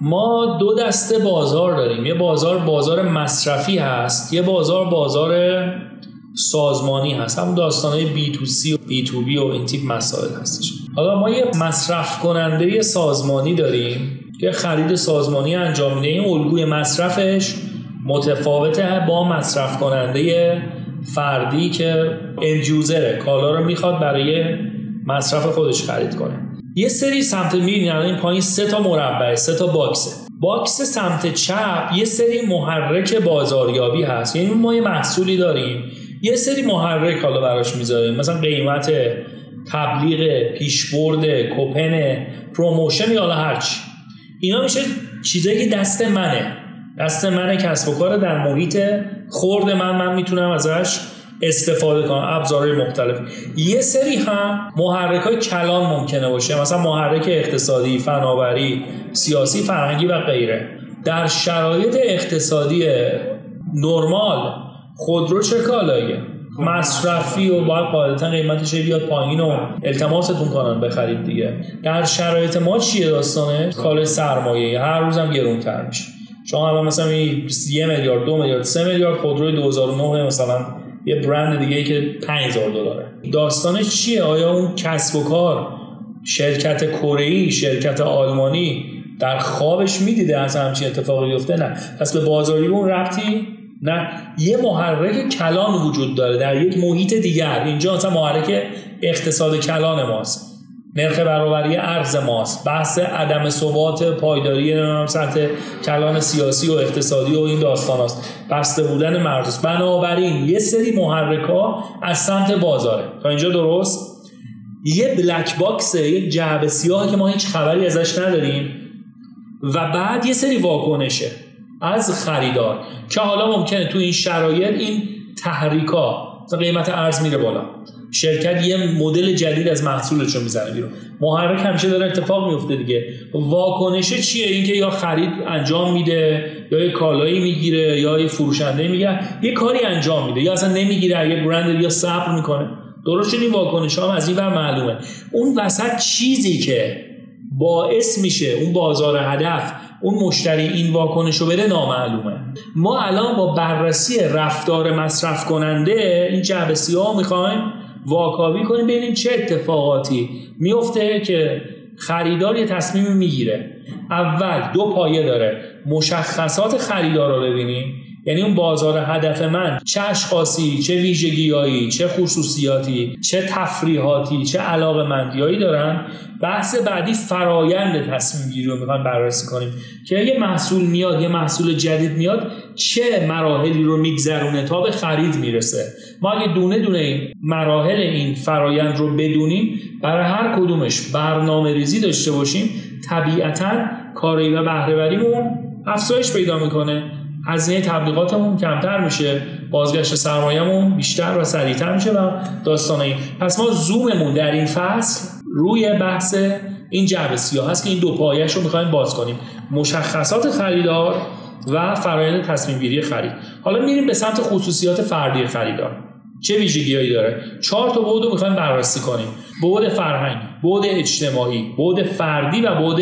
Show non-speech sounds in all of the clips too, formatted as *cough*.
ما دو دسته بازار داریم. یه بازار بازار مصرفی هست یه بازار بازار سازمانی هست. همون داستانهای بی تو سی و بی تو بی و این تیپ مسائل هستش. حالا ما یه مصرف کننده سازمانی داریم که خرید سازمانی انجام میده. این الگوی مصرفش متفاوته با مصرف کننده فردی که اندیوزره کالا رو می‌خواد برای مصرف خودش خرید کنه. یه سری سمت می‌بینید این پایین سه تا مربع سه تا باکسه باکس سمت چپ یه سری محرک بازاریابی هست. یعنی ما یه محصولی داریم. یه سری محرک حالا براش می‌ذاریم. مثلا قیمت تبلیغ پیشبرد کوپن promotion یا هرچی اینا میشه چیزایی که دست منه. دست منه کسب و کار در محیط خرد من. من می‌تونم ازش استفاده کنم. ابزارهای مختلف. یه سری هم محرک های کلان ممکنه باشه. مثلا محرک اقتصادی فناوری سیاسی فرهنگی و غیره. در شرایط اقتصادی نرمال خودرو چه کالاییه مصرفی و باید قاعدتا قیمتش بیاد پایین و التماستون کنن بخرید دیگه. در شرایط ما چیه داستانه؟ کالای سرمایه هر روزم گرونتر میشه. شما الان مثلا یه میلیارد دو میلیارد سه میلیارد خودروی 2009 مثلا یه برند دیگه که 5000 دلاره. داستانش چیه؟ آیا اون کسب و کار شرکت کره شرکت آلمانی در خوابش می‌دیده از همچین اتفاقی بیفته؟ نه. پس به بازاری اون ربطی؟ نه. یه محرک کلان وجود داره در یک محیط دیگر. اینجا مثلا محرک اقتصاد کلان ماست. نرخ برابری ارز ماست. بحث عدم ثبات پایداری سطح کلان سیاسی و اقتصادی و این داستان است. بسته بودن مرز بنابراین یه سری محرک ها از سمت بازاره. تا اینجا درست؟ یه بلک باکسه یک جعبه سیاه که ما هیچ خبری ازش نداریم. و بعد یه سری واکنشه از خریدار. که حالا ممکنه تو این شرایط این تحریکا قیمت ارز میره بالا. شرکت یه مدل جدید از محصولش رو می‌زنه بیرون. محرک همیشه داره اتفاق میفته دیگه. واکنشه چیه؟ اینکه یا خرید انجام میده یا یه کالایی می‌گیره یا یه فروشنده می‌گیره یه کاری انجام میده. یا اصلا نمی‌گیره یه برند یا صبر می‌کنه. درست این واکنش هم از این بر معلومه. اون وسط چیزی که باعث میشه اون بازار هدف اون مشتری این واکنش رو بده نامعلومه. ما الان با بررسی رفتار مصرف کننده این جعبه سیاه می‌خوایم واکاوی کنیم ببینیم چه اتفاقاتی میفته که خریدار یه تصمیم می‌گیره. اول دو پایه داره. مشخصات خریدار رو ببینیم. یعنی اون بازار هدف من چه اشخاصی چه ویژگیهایی چه خصوصیاتی چه تفریحاتی چه علاقه مندیایی دارن. بحث بعدی فرایند تصمیم گیری رو می‌خوایم بررسی کنیم که یه محصول میاد یه محصول جدید میاد چه مراحلی رو میگذرونه تا به خرید می‌رسه. ما اگه دونه دونه مراحل این فرایند رو بدونیم برای هر کدومش برنامه ریزی داشته باشیم طبیعتا کاری و بهرهوریمون افزایش پیدا می‌کنه. هزینه تبلیغاتمون کمتر میشه بازگشت سرمایهمون بیشتر و سریعتر میشه و داستانه پس ما زوممون در این فصل روی بحث این جعبه سیاه هست که این دو پایش رو می‌خوایم باز کنیم. مشخصات خریدار و فرایند تصمیم گیری خرید. حالا میریم به سمت خصوصیات فردی خریدار. چه ویژگیهایی داره؟ چهار تا بود رو می‌خوایم بررسی کنیم. بود فرهنگی بود اجتماعی بود فردی و بود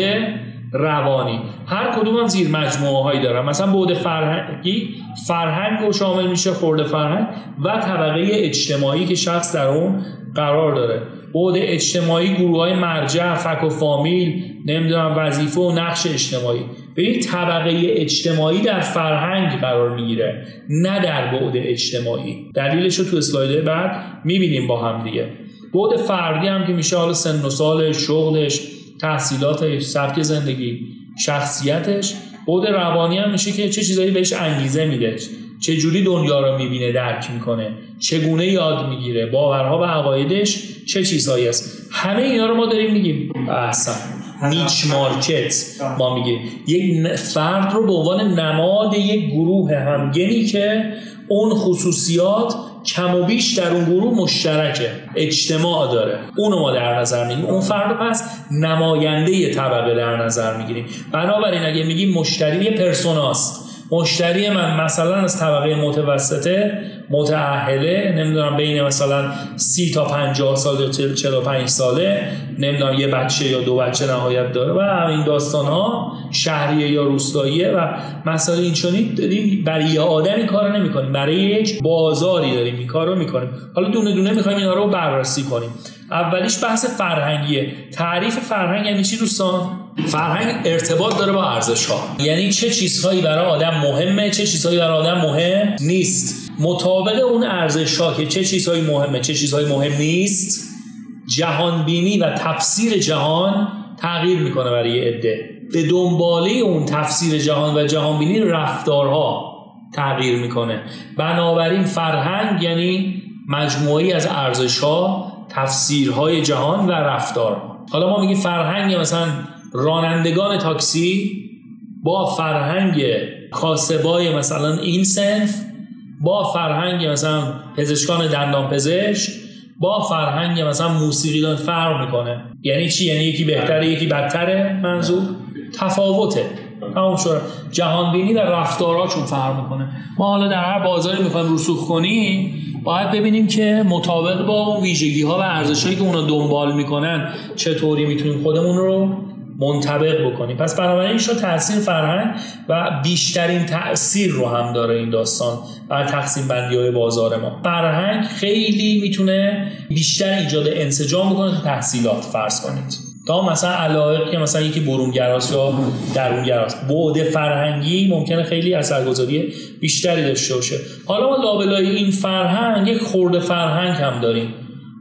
روانی. هر کدوم هم زیر مجموعه هایی دارن. مثلا بود فرهنگی فرهنگ رو شامل میشه خورده فرهنگ و طبقه اجتماعی که شخص در اون قرار داره. بود اجتماعی گروه های مرجع فک و فامیل نمی‌دونم وظیفه و نقش اجتماعی. به این طبقه اجتماعی در فرهنگ قرار می‌گیره نه در بعد اجتماعی. دلیلش رو تو اسلاید بعد می‌بینیم با هم دیگه. بود فردی هم که میشه حالا سن و سالش شغلش تحصیلاتش سبک زندگی شخصیتش بود روانی هم میشه که چه چیزایی بهش انگیزه میده. چه جوری دنیا رو می‌بینه درک می‌کنه؟ چگونه یاد می‌گیره؟ باورها و عقایدش چه چیزهایی است؟ همه اینا رو ما داریم میگیم. احسن نیچ مارکت ما میگیم. یک فرد رو به عنوان نماد یک گروه همگنی که اون خصوصیات کم و بیش در اون گروه مشترکه اجتماع داره. اونو ما در نظر می‌گیریم. اون فرد پس نماینده طبقه در نظر می‌گیریم. بنابراین اگه میگیم مشتری پرسوناست. مشتری من مثلا از طبقه متوسطه متعهله نمی‌دونم بین مثلا سی تا 50 سال یا 45 ساله نمی‌دونم یه بچه یا دو بچه نهایت داره و همین داستان ها شهریه یا روستاییه و مسائل اینچنین داریم برای یه آدمی کار نمی‌کنیم. برای یک بازاری داریم این کار رو می‌کنیم. حالا دونه دونه می‌خوایم اینا رو بررسی کنیم. اولیش بحث فرهنگیه. تعریف فرهنگ یعنی چی دوستان؟ فرهنگ ارتباط داره با ارزش ها یعنی چه چیزهایی برای آدم مهمه چه چیزهایی برای آدم مهم نیست. مطابق اون ارزش ها که چه چیزهایی مهمه چه چیزهایی مهم نیست جهان بینی و تفسیر جهان تغییر می‌کنه برای عده. به دنباله اون تفسیر جهان و جهان بینی رفتارها تغییر می‌کنه. بنابراین فرهنگ یعنی مجموعی از ارزش ها تفسیرهای جهان و رفتار. حالا ما میگیم فرهنگ مثلا رانندگان تاکسی با فرهنگ کاسبای مثلا این سنف با فرهنگ مثلا پزشکان دندان پزشک با فرهنگ مثلا موسیقیدان فرق می‌کنه. یعنی چی؟ یعنی یکی بهتره یکی بدتره؟ منظور تفاوته. تمام شد. جهان بینی و رفتارهاشون فرق می‌کنه. ما حالا در هر بازاری می‌خوایم رسوخ کنیم باید ببینیم که مطابق با اون ویژگی ها و ارزش هایی که اونا دنبال می‌کنن چطوری می‌تونیم خودمون رو منطبق بکنیم. پس بنابراین شد تاثیر فرهنگ و بیشترین تاثیر رو هم داره این داستان بر تقسیم بندی های بازار ما. فرهنگ خیلی می‌تونه بیشتر ایجاد انسجام بکنه تو تحصیلات فرض کنید. تا مثلا علاقه که مثلا یکی برونگراست یا درونگراست. بعد فرهنگی ممکنه خیلی اثرگذاری بیشتری داشته باشه. حالا ما لابلای این فرهنگ یک خورده فرهنگ هم داریم.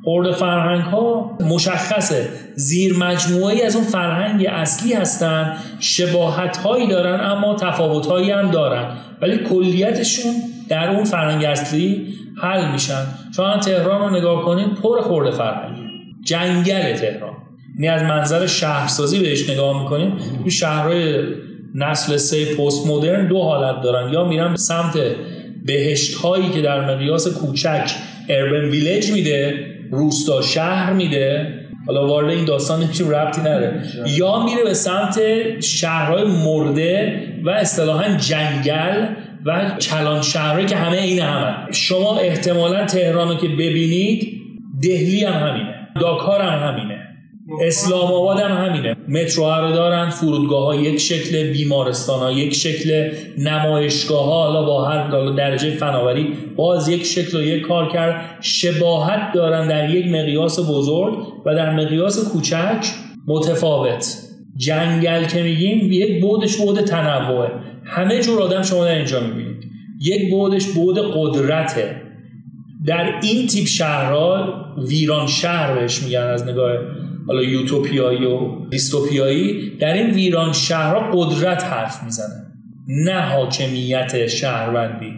خورده فرهنگ ها مشخصه. زیر مجموعه از اون فرهنگ اصلی هستن شباهت هایی دارن اما تفاوت هایی هم دارن. ولی کلیتشون در اون فرهنگ اصلی حل میشن. شما تهران رو نگاه کنید پر خورده فرهنگی جنگل تهران. یعنی از منظر شهرسازی بهش نگاه می‌کنیم تو شهرهای نسل سه پست مدرن دو حالت دارن. یا میرن سمت بهشت هایی که در مقیاس کوچک اربن ویلج میده روستا شهر میده. حالا وارد این داستان نمیشیم ربطی نداره. یا میره به سمت شهرهای مرده و اصطلاحا جنگل و کلان شهرهایی که همه این همه. شما احتمالا تهران رو که ببینید دهلی هم همینه. داکار هم همینه. اسلام آباد هم همینه. مترو رو دارن فرودگاه ها یک شکل بیمارستان ها یک شکل نمایشگاه ها حالا با هر درجه فناوری باز یک شکل و یک کار کرد. شباهت دارن در یک مقیاس بزرگ و در مقیاس کوچک متفاوت. جنگل که میگیم یک بودش بود تنوعه. همه جور آدم شما در اینجا می‌بینید. یک بودش بود قدرته. در این تیپ شهرها ویران شهر بهش میگن از نگاه حالا یوتوپیایی و دیستوپیایی در این ویران شهرها قدرت حرف می‌زنه نه حاکمیت شهروندی.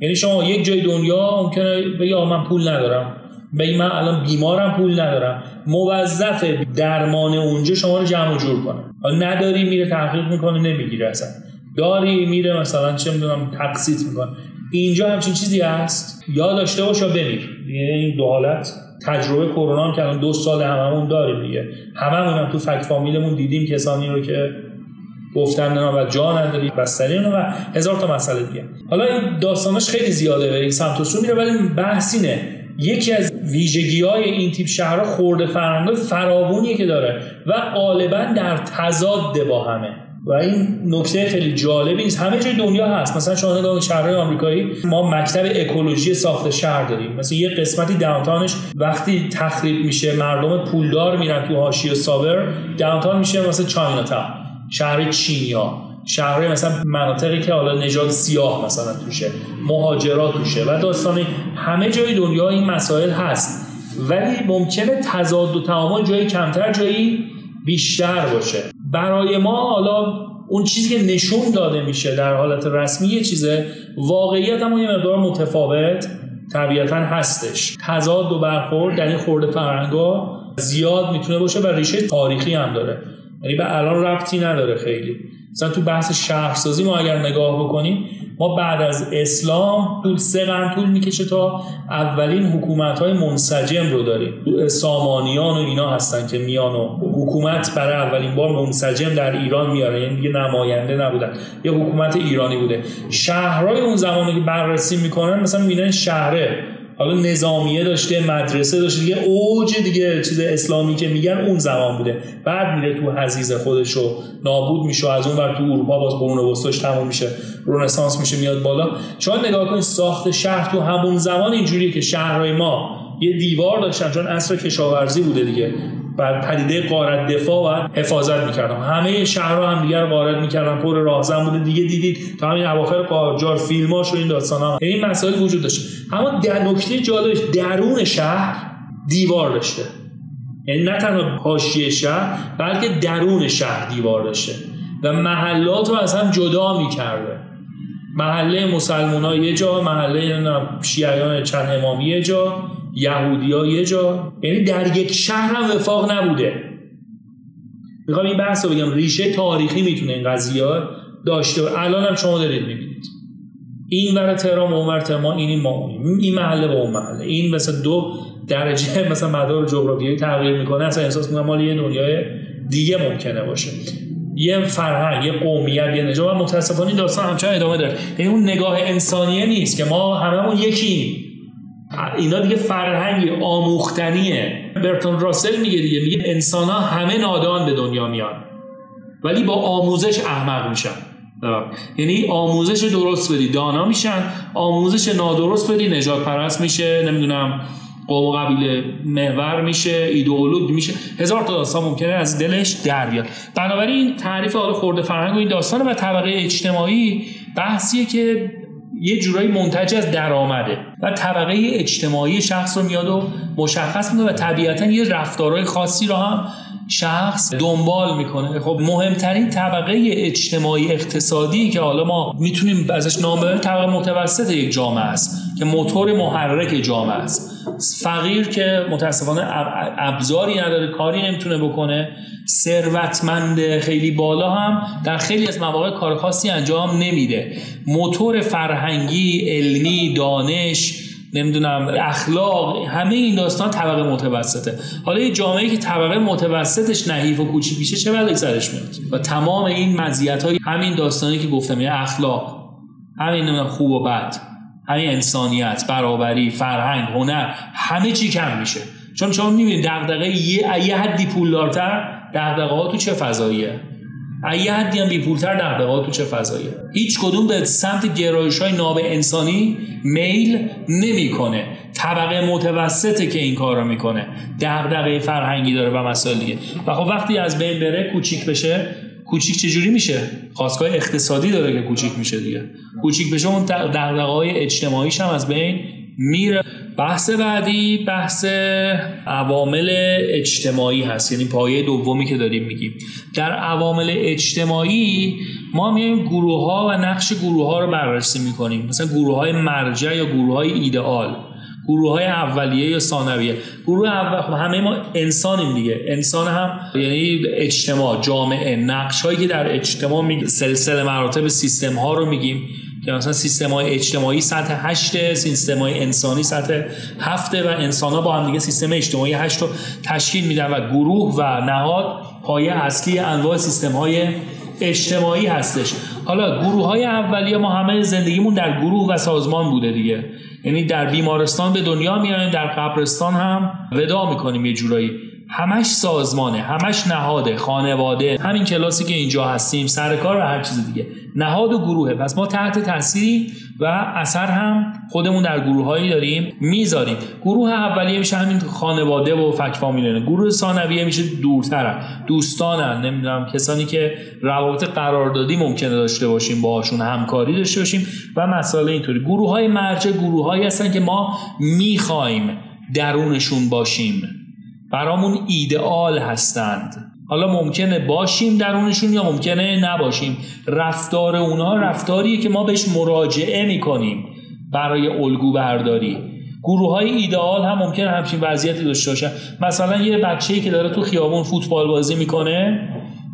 یعنی شما یک جای دنیا ممکنه بگی من پول ندارم. بگی من الان بیمارم پول ندارم. موظف درمان اونجا شما رو جمع و جور کنه. نداری میره تحقیق می‌کنه نمی‌گیره اصلا. داری میره مثلا چه می‌دونم تقسیط می‌کنه. اینجا همچین چیزی هست؟ یا داشته باش یا بمیر. این دو حالت. تجربه کرونا هم که الان دو سال هممون داریم دیگه. هممون هم تو فک فامیلمون دیدیم کسانی رو که گفتن نه و جا نداری بستری و هزار تا مسئله دیگه. حالا این داستانش خیلی زیاده بریم سمت و سو میره ولی بحث اینه. یکی از ویژگی های این تیپ شهرها خورده فرهنگ فراوونیه که داره و غالبا در تضاد با همه. و این نکته خیلی جالبی نیست. همه جای دنیا هست. مثلا شما نگاه شهرهای آمریکایی ما مکتب اکولوژی ساخت شهر داریم. مثلا یه قسمتی داونتاونش وقتی تخریب میشه مردم پولدار میرن تو حاشیه سابر داونتاون میشه مثلا چاینا شهر چینیا. شهر مثلا مناطقی که حالا نژاد سیاه مثلا توشه. مهاجرات توشه. و داستان همه جای دنیا این مسائل هست. ولی ممکنه تضاد و تعامل جایی کمتر جایی بیشتر باشه. برای ما حالا اون چیزی که نشون داده میشه در حالت رسمی یه چیزه. واقعیت هم یه مقدار متفاوت. طبیعتا هستش. تضاد و برخورد در این خورده فرهنگا زیاد می‌تونه باشه و ریشه تاریخی هم داره. یعنی به الان ربطی نداره خیلی. مثلا تو بحث شهرسازی ما اگر نگاه بکنیم ما بعد از اسلام طول سه قرن طول می‌کشه تا اولین حکومت های منسجم رو داریم. سامانیان و اینا هستن که میان و حکومت برای اولین بار منسجم در ایران میاره. یعنی دیگه نماینده نبودن. یه حکومت ایرانی بوده. شهرهای اون زمانی که بررسی می‌کنن مثلا می‌بینن شهره. حالا نظامیه داشته مدرسه داشته دیگه اوج دیگه چیز اسلامی که میگن اون زمان بوده. بعد میره تو حزیز خودش رو نابود میشه از اون بر تو اروپا باز قرون وسطاش تموم میشه. رنسانس میشه میاد بالا. شما نگاه کنید ساخت شهر تو همون زمان اینجوریه که شهرهای ما یه دیوار داشتن چون اصر کشاورزی بوده دیگه. بر پدیده قارت دفاع و حفاظت می‌کردن همه شهرها هم دیگر قارت می‌کردن پر راهزن بوده. دیگه دیدید تا همین اواخر قاجار فیلماش و این داستان هم این مسائل وجود داشت اما در نکته جالبش درون شهر دیوار داشته. یعنی نه تنها حاشیه شهر بلکه درون شهر دیوار داشته. و محلات رو از هم جدا می‌کرده. محله مسلمان ها یه جا محله شیعیان چند امامی یه جا. یهودی ها یه جا یعنی در یک شهر هم وفاق نبوده. می‌خوام این بحث رو بگم ریشه تاریخی می‌تونه این قضیه داشته و الان هم شما دارید می‌بینید. این ور تهران اون ور تهران این ما این محله با اون محله. این مثلا دو درجه *laughs* مثلا مدار جغرافیایی تغییر می‌کنه. اصلا احساس می‌کنم مال یه دنیای دیگه ممکنه باشه. یه فرهنگ یه قومیت یه و متاسفانه داستان همچنان ادامه داره. یعنی اون نگاه انسانیه نیست که ما هممون یکی اینا دیگه فرهنگی آموختنیه. برتون راسل میگه دیگه میگه انسان ها همه نادان به دنیا میان. ولی با آموزش احمق میشن. یعنی آموزش درست بدی دانا میشن. آموزش نادرست بدی نجات پرست میشه نمی‌دونم قوم و قبیله محور میشه ایدئولوگ میشه. هزار تا داستان ممکنه از دلش در بیاد. بنابراین تعریف حال خورده فرهنگ و این داستان و طبقه اجتماعی بحثیه که یه جورایی منتج از درآمده. و طبقه اجتماعی شخص رو میاد و مشخص می‌کنه و طبیعتا یه رفتارهای خاصی رو هم شخص دنبال می‌کنه. خب مهمترین طبقه اجتماعی اقتصادی که حالا ما می‌تونیم ازش نام ببریم طبقه متوسط یک جامعه است که موتور محرک جامعه است. فقیر که متاسفانه ابزاری نداره کاری نمی‌تونه بکنه. ثروتمند خیلی بالا هم در خیلی از مواقع کار خاصی انجام نمیده. موتور فرهنگی علمی دانش نمی‌دونم اخلاق همه این داستان طبقه متوسطه. حالا یه جامعه که طبقه متوسطش نحیف و کوچیک میشه چه بلایی سرش میاد؟ و تمام این مزیت های همین داستانی که گفتم یه اخلاق همین خوب و بد همین انسانیت برابری فرهنگ هنر همه چی کم میشه. چون شما می‌بینید دغدغه یه یه حدی پولدارتر دغدغه ها تو چه فضاییه؟ یه حدی هم بیپولتر دغدغه تو چه فضاییه. هیچ کدوم به سمت گرایش های ناب انسانی میل نمی‌کنه. طبقه متوسطه که این کار رو می‌کنه. دغدغه فرهنگی داره و مسائل دیگه. و خب وقتی از بین بره کوچیک بشه کوچیک چجوری میشه؟ خواستگاه اقتصادی داره که کوچیک میشه دیگه. کوچیک بشه اون دغدغه های اجتماعیش هم از بین میره. بحث بعدی بحث عوامل اجتماعی هست یعنی پایه دومی که داریم میگیم. در عوامل اجتماعی ما میایم گروه ها و نقش گروه ها رو بررسی می‌کنیم. مثلا گروه های مرجع یا گروه های ایدئال گروه های اولیه یا ثانویه. گروه اول خب همه ما انسانیم دیگه. انسان هم یعنی اجتماع جامعه نقش هایی که در اجتماع می سلسله مراتب سیستم ها رو میگیم. که مثلا سیستم های اجتماعی سطح 8 سیستم های انسانی سطح 7 و انسان ها با هم دیگه سیستم اجتماعی 8 رو تشکیل میدن و گروه و نهاد پایه اصلی انواع سیستم های اجتماعی هستش. حالا گروه های اولیه ما همه زندگیمون در گروه و سازمان بوده دیگه. یعنی در بیمارستان به دنیا میایم در قبرستان هم ودا می‌کنیم یه جورایی. همش سازمانه همش نهاده خانواده. همین کلاسی که اینجا هستیم سر کار و هر چیز دیگه. نهاد و گروهه. پس ما تحت تاثیری و اثر هم خودمون در گروه هایی داریم می‌ذاریم. گروه اولیه میشه همین خانواده و فک فامیلنه گروه ثانویه میشه دورترن دوستانن. نمی‌دونم کسانی که روابط قراردادی ممکنه داشته باشیم باهاشون همکاری داشته باشیم و مسائل اینطوری. گروه های مرجع گروه هایی هستن که ما می‌خوایم درونشون باشیم. برامون ایدئال هستند. حالا ممکنه باشیم درونشون یا ممکنه نباشیم. رفتار اونا رفتاریه که ما بهش مراجعه می‌کنیم برای الگو برداری گروه های ایدئال هم ممکنه همچین وضعیتی داشته باشن. مثلا یه بچه‌ای که داره تو خیابون فوتبال بازی می‌کنه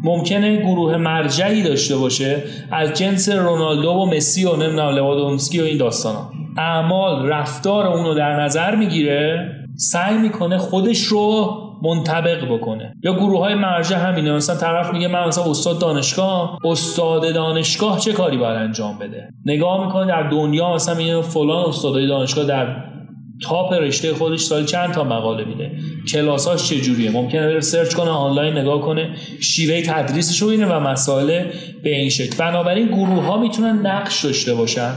ممکنه گروه مرجعی داشته باشه از جنس رونالدو و مسی و نمی‌دونم لوادونسکی و این داستانا. اعمال رفتار اونو در نظر می‌گیره. سعی می‌کنه خودش رو منطبق بکنه. یا گروه های مرجع همینه. مثلا طرف میگه من مثلا استاد دانشگاه استاد دانشگاه چه کاری باید انجام بده؟ نگاه می‌کنه در دنیا مثلا میگه فلان استادای دانشگاه در تاپ رشته خودش سال چند تا مقاله میده. کلاساش چجوریه؟ ممکنه بره search کنه آنلاین نگاه کنه شیوه تدریسش رو اینه و مسائل به این شکل. بنابراین گروه ها می‌تونن نقش داشته باشن.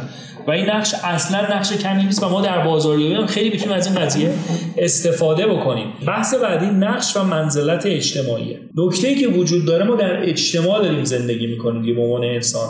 و این نقش اصلا نقش کمی نیست و ما در بازاریابی هم خیلی می‌تونیم از این قضیه استفاده بکنیم. بحث بعدی نقش و منزلت اجتماعیه. نکته که وجود داره ما در اجتماع داریم زندگی می‌کنیم به عنوان انسان.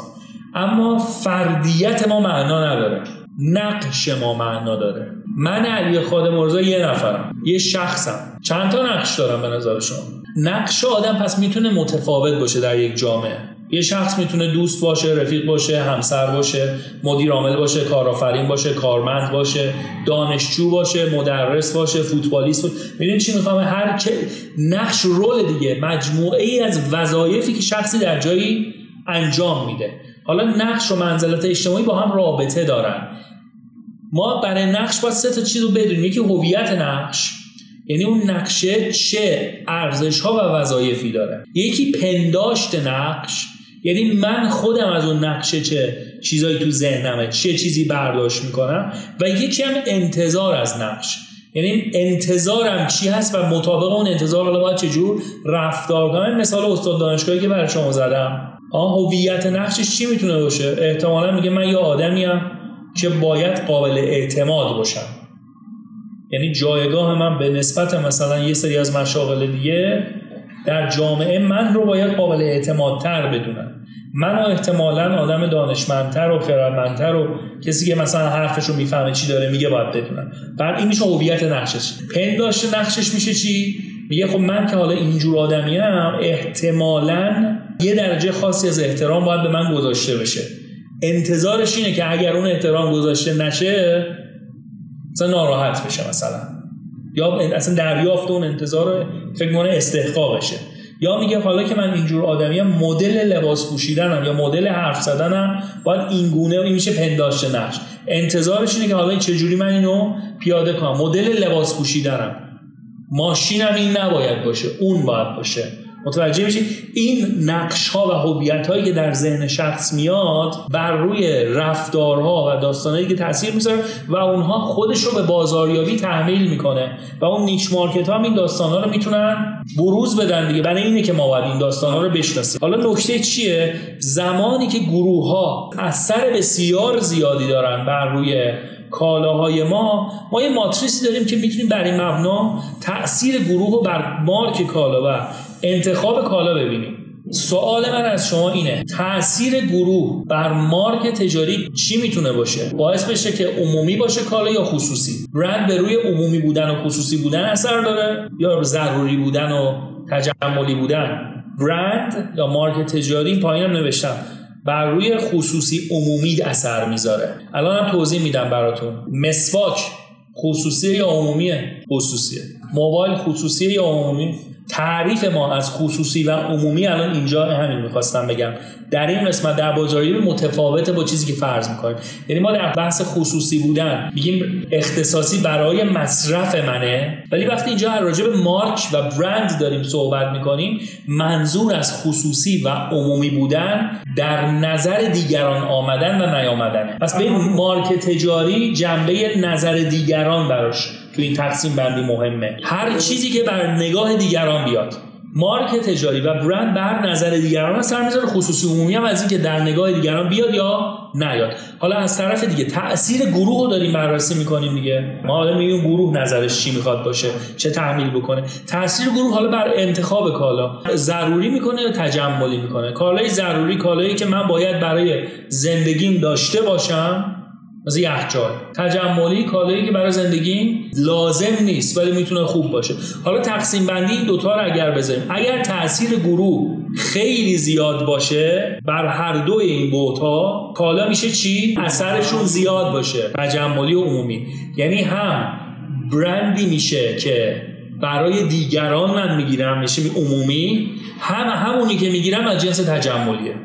اما فردیت ما معنا نداره. نقش ما معنا داره. من علی خادم مرزا یه نفرم یه شخصم. چند تا نقش دارم به نظر شما؟ نقش آدم پس می‌تونه متفاوت باشه در یک جامعه. یه شخص می‌تونه دوست باشه رفیق باشه همسر باشه مدیر عامل باشه کارآفرین باشه کارمند باشه دانشجو باشه مدرس باشه فوتبالیست باشه. می‌دونید چی می‌خوام؟ هر که نقش رول دیگه مجموعه ای از وظایفی که شخصی در جایی انجام میده. حالا نقش و منزلت اجتماعی با هم رابطه دارن. ما برای نقش باید سه تا چیز رو بدونیم. یکی هویت نقش یعنی اون نقشه چه ارزش ها و وظایفی داره. یکی پنداشت نقش یعنی من خودم از اون نقشه چه چیزایی تو ذهنمه چه چیزی برداشت می‌کنم و یکی هم انتظار از نقش. یعنی انتظارم چی هست و مطابق اون انتظار حالا باید چجور رفتار کنم. مثال استاد دانشگاهی که برای شما زدم. آه هویت نقشش چی می‌تونه باشه؟ احتمالا میگه من یه آدمیم که باید قابل اعتماد باشم. یعنی جایگاه من به نسبت مثلا یه سری از مشاغل دیگه در جامعه من رو باید قابل اعتمادتر بدونن. من احتمالا آدم دانشمندتر و خردمندتر و کسی که مثلا حرفش رو می‌فهمه چی داره میگه باید بدونن. بعد این میشه هویت نقشش پنداشت نقشش میشه چی؟ میگه خب من که حالا اینجور آدمیم احتمالا یه درجه خاصی از احترام باید به من گذاشته بشه. انتظارش اینه که اگر اون احترام گذاشته نشه مثلا ناراحت بشه مثلا. یا اصلا دریافت اون انتظار فکر کنه استحقاقشه. یا میگه حالا که من اینجور آدمی مدل لباس پوشیدنم یا مدل حرف زدنم باید این گونه این میشه پنداشت نقش. انتظارش اینه که حالا چجوری من اینو پیاده کنم. مدل لباس پوشیدنم. ماشینم این نباید باشه اون باید باشه. متوجه میشید این نقش ها و هویت هایی که در ذهن شخص میاد بر روی رفتارها و داستانهایی که تاثیر می‌ذاره و اونها خودش رو به بازاریابی تحمیل می‌کنه و اون نیچ مارکت ها این داستان ها رو می‌تونن بروز بدن دیگه. برای اینه که ما باید این داستان ها رو بشناسیم. حالا نکته چیه؟ زمانی که گروه ها اثر بسیار زیادی دارن بر روی کالاهای ما ما یه ماتریسی داریم که می‌تونیم بر این مبنا تاثیر گروه رو بر مارک کالا و انتخاب کالا ببینیم. سوال من از شما اینه تاثیر گروه بر مارک تجاری چی می‌تونه باشه؟ باعث بشه که عمومی باشه کالا یا خصوصی؟ برند به روی عمومی بودن و خصوصی بودن اثر داره یا ضروری بودن و تجملی بودن؟ برند یا مارک تجاری پایینم نوشتم. بر روی خصوصی عمومی اثر می‌ذاره. الان هم توضیح میدم براتون. مسواک خصوصی یا عمومیه؟ خصوصیه. موبایل خصوصی یا عمومی؟ تعریف ما از خصوصی و عمومی الان اینجا همین می‌خواستم بگم. در این قسمت در بازاریابی متفاوته با چیزی که فرض می‌کنیم. یعنی ما در بحث خصوصی بودن میگیم اختصاصی برای مصرف منه ولی وقتی اینجا راجع به مارک و برند داریم صحبت می‌کنیم منظور از خصوصی و عمومی بودن در نظر دیگران آمدن و نیامدنه. پس به مارک تجاری جنبه نظر دیگران براش تو این تقسیم بندی مهمه. هر چیزی که بر نگاه دیگران بیاد. مارک تجاری و برند بر نظر دیگران سر می‌ذاره خصوصی عمومی هم از اینکه در نگاه دیگران بیاد یا نیاد. حالا از طرف دیگه تاثیر گروه رو داریم بررسی می‌کنیم دیگه. ما حالا میگیم گروه نظرش چی می‌خواد باشه چه تحمیل بکنه. تاثیر گروه حالا بر انتخاب کالا. ضروری می‌کنه یا تجملی می‌کنه؟ کالای ضروری کالایی که من باید برای زندگیم داشته باشم مثل یخچال. تجملی کالایی که برای زندگی لازم نیست ولی می‌تونه خوب باشه. حالا تقسیم بندی این دوتا رو اگر بذاریم. اگر تاثیر گروه خیلی زیاد باشه بر هر دو این ها کالا میشه چی؟ اثرشون زیاد باشه. تجملی و عمومی. یعنی هم برندی میشه که برای دیگران من می‌گیرم میشه عمومی هم همونی که می‌گیرم از جنس تجملیه.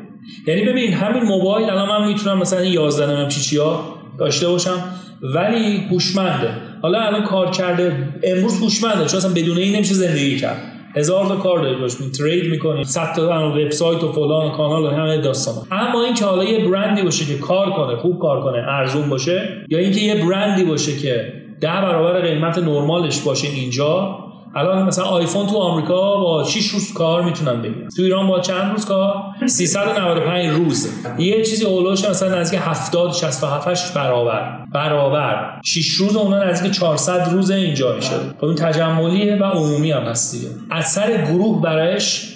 یعنی ببین همین موبایل الان من می‌تونم مثلا 11 نمیم چی ها داشته باشم. ولی هوشمنده. حالا الان کار کرده. امروز هوشمنده. چون اصلا بدون این نمیشه زندگی کرد. هزار تا کار دارید باش ترید می‌کنید. صد تا وبسایت و فلان کانال و همه داستان. اما اینکه حالا یه برندی باشه که کار کنه خوب کار کنه ارزون باشه یا اینکه یه برندی باشه که ده برابر قیمت نرمالش باشه اینجا الان مثلا آیفون تو آمریکا با 6 روز کار می‌تونن بگیرن. تو ایران با چند روز کار؟ 395 روز. یه چیزی اولوش مثلا نزدیک 70 67 برابر. برابر. 6 روز اونها نزدیک 400 روز اینجا میشه. خب این تجملیه و عمومی هم هست دیگه. اثر گروه برایش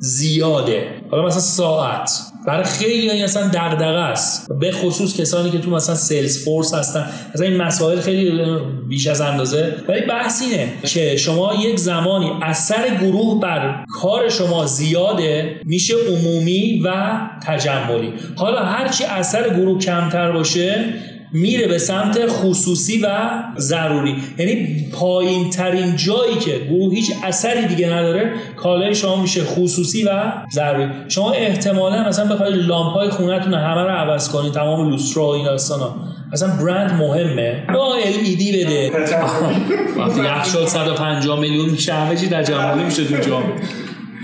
زیاده. حالا مثلا ساعت. برای خیلی این اصلا دغدغه است. به خصوص کسانی که تو مثلا سلز فورس هستن. مثلا این مسائل خیلی بیش از اندازه. ولی بحث اینه که شما یک زمانی اثر گروه بر کار شما زیاده میشه عمومی و تجملی. حالا هرچی اثر گروه کمتر باشه میره به سمت خصوصی و ضروری. یعنی پایین ترین جایی که گروه هیچ اثری دیگه نداره کالای شما میشه خصوصی و ضروری. شما احتمالا مثلا بخواید لامپ های خونتون همه رو عوض کنید تمام لوسترا و این داستانا مثلا برند مهمه. با ال دی بده. وقتی یخ شد 150 میلیون میشه همه چی تجملی میشه تو جامعه.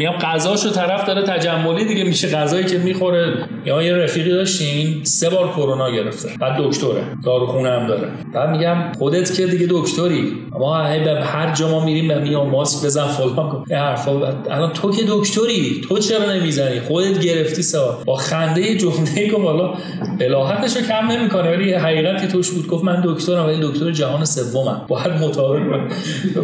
میگم غذاشو طرف داره تجملی دیگه میشه غذایی که می‌خوره. یا یه رفیقی داشتیم سه بار کرونا گرفته. بعد دکتره. داروخونه هم داره. بعد میگم خودت که دیگه دکتری. ما هر جا ما میریم به میام ماسک بزن فلان کن. حرفا الان تو که دکتری. تو چرا نمی‌زنی؟ خودت گرفتی سوا با خنده جمله که بالا الهاتش رو کم نمی‌کنه. ولی حقیقتی توش بود. گفت من دکترم ولی دکتر جهان سومم. باید مطابق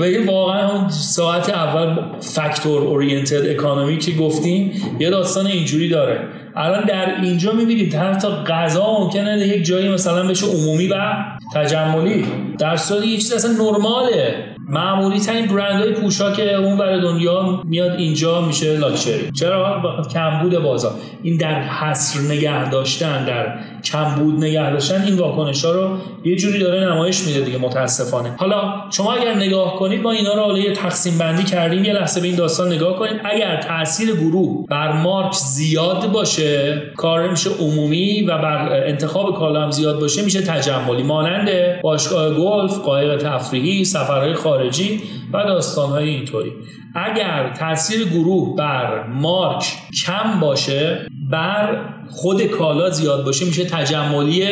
بگیم واقعا اون ساعت اول فاکتور اورینتد اکانومی که گفتیم یه داستان اینجوری داره. الان در اینجا می‌بینید حتی غذا ممکنه یک جایی مثلا بشه عمومی و تجملی. در صورتی یه چیز اصلا نرماله. معمولی ترین برند های پوشاک اون بر دنیا میاد اینجا میشه لاکچری. چرا؟ کمبود بازار. این در حصر نگه داشتن در کمبود نگه داشتن این واکنش ها رو یه جوری داره نمایش میده دیگه متاسفانه. حالا شما اگر نگاه کنید ما اینا رو حالا یه تقسیم بندی کردیم یه لحظه به این داستان نگاه کنید. اگر تاثیر گروه بر مارک زیاد باشه کار میشه عمومی و بر انتخاب کالا هم زیاد باشه میشه تجملی مانند باشگاه گلف قایق تفریحی سفرهای خارجی و داستانهای اینطوری. اگر تاثیر گروه بر مارک کم باشه بر خود کالا زیاد باشه میشه تجملی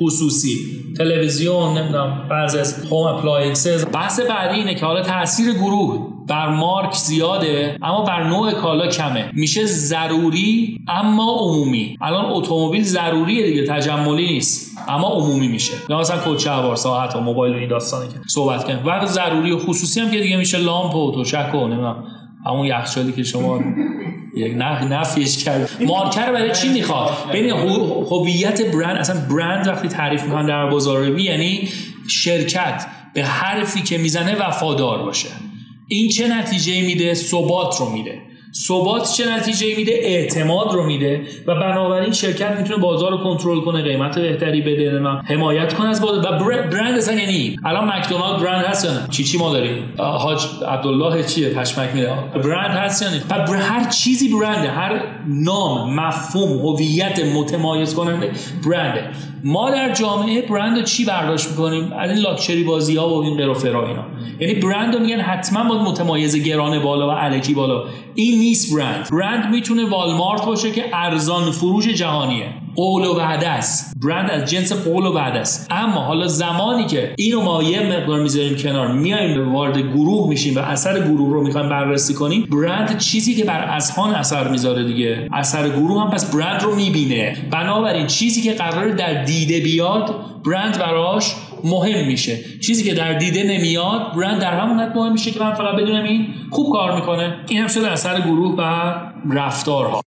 خصوصی. تلویزیون نمی‌دونم بعضی از home appliances بحث بعدی اینه که حالا تاثیر گروه بر مارک زیاده اما بر نوع کالا کمه. میشه ضروری اما عمومی. الان اتومبیل ضروریه دیگه تجملی نیست اما عمومی میشه. یا مثلا کت ساعت و موبایل و این داستانی که صحبت کنیم و ضروری و خصوصی هم که دیگه میشه لامپ و تشک و نمی‌دونم همون یخچالی که شما نفیش کرد. مارک رو برای چی می‌خواد؟ ببین هویت برند اصلا برند وقتی تعریف می‌کنن در بازار یعنی شرکت. به حرفی که می‌زنه وفادار باشه. این چه نتیجه میده؟ ثبات رو میده. ثبات چه نتیجه میده؟ اعتماد رو میده. و بنابراین شرکت می‌تونه بازار رو کنترل کنه قیمت بهتری بده. نه حمایت کنه از بازار. و برند اصلا یعنی الان مکدونالد برند هست یا چی چی ما داریم؟ حاج عبدالله چیه؟ پشمک میده برند هست یا نه؟ هر چیزی برنده هر نام مفهوم هویت متمایز کننده برنده. ما در جامعه برند چی برداشت می‌کنیم؟ از این لاکچری بازی ها و این قرافرا اینا. یعنی برند رو میگن حتما باید متمایز گرانه بالا و علکی بالا. این نیست برند. برند می‌تونه والمارت باشه که ارزان فروش جهانیه. قول و وعده است. برند از جنس قول و وعده است. اما حالا زمانی که اینو ما یه مقدار می‌ذاریم کنار میایم به وارد گروه میشیم و اثر گروه رو می‌خوایم بررسی کنیم برند چیزی که بر اذهان اثر می‌ذاره دیگه. اثر گروه هم پس برند رو می‌بینه. بنابراین چیزی که قرار در دیده بیاد برند براش مهم میشه. چیزی که در دیده نمیاد برند در همون حد مهم میشه که من فقط بدونم این خوب کار می‌کنه. این هم شده اثر گروه و رفتارها.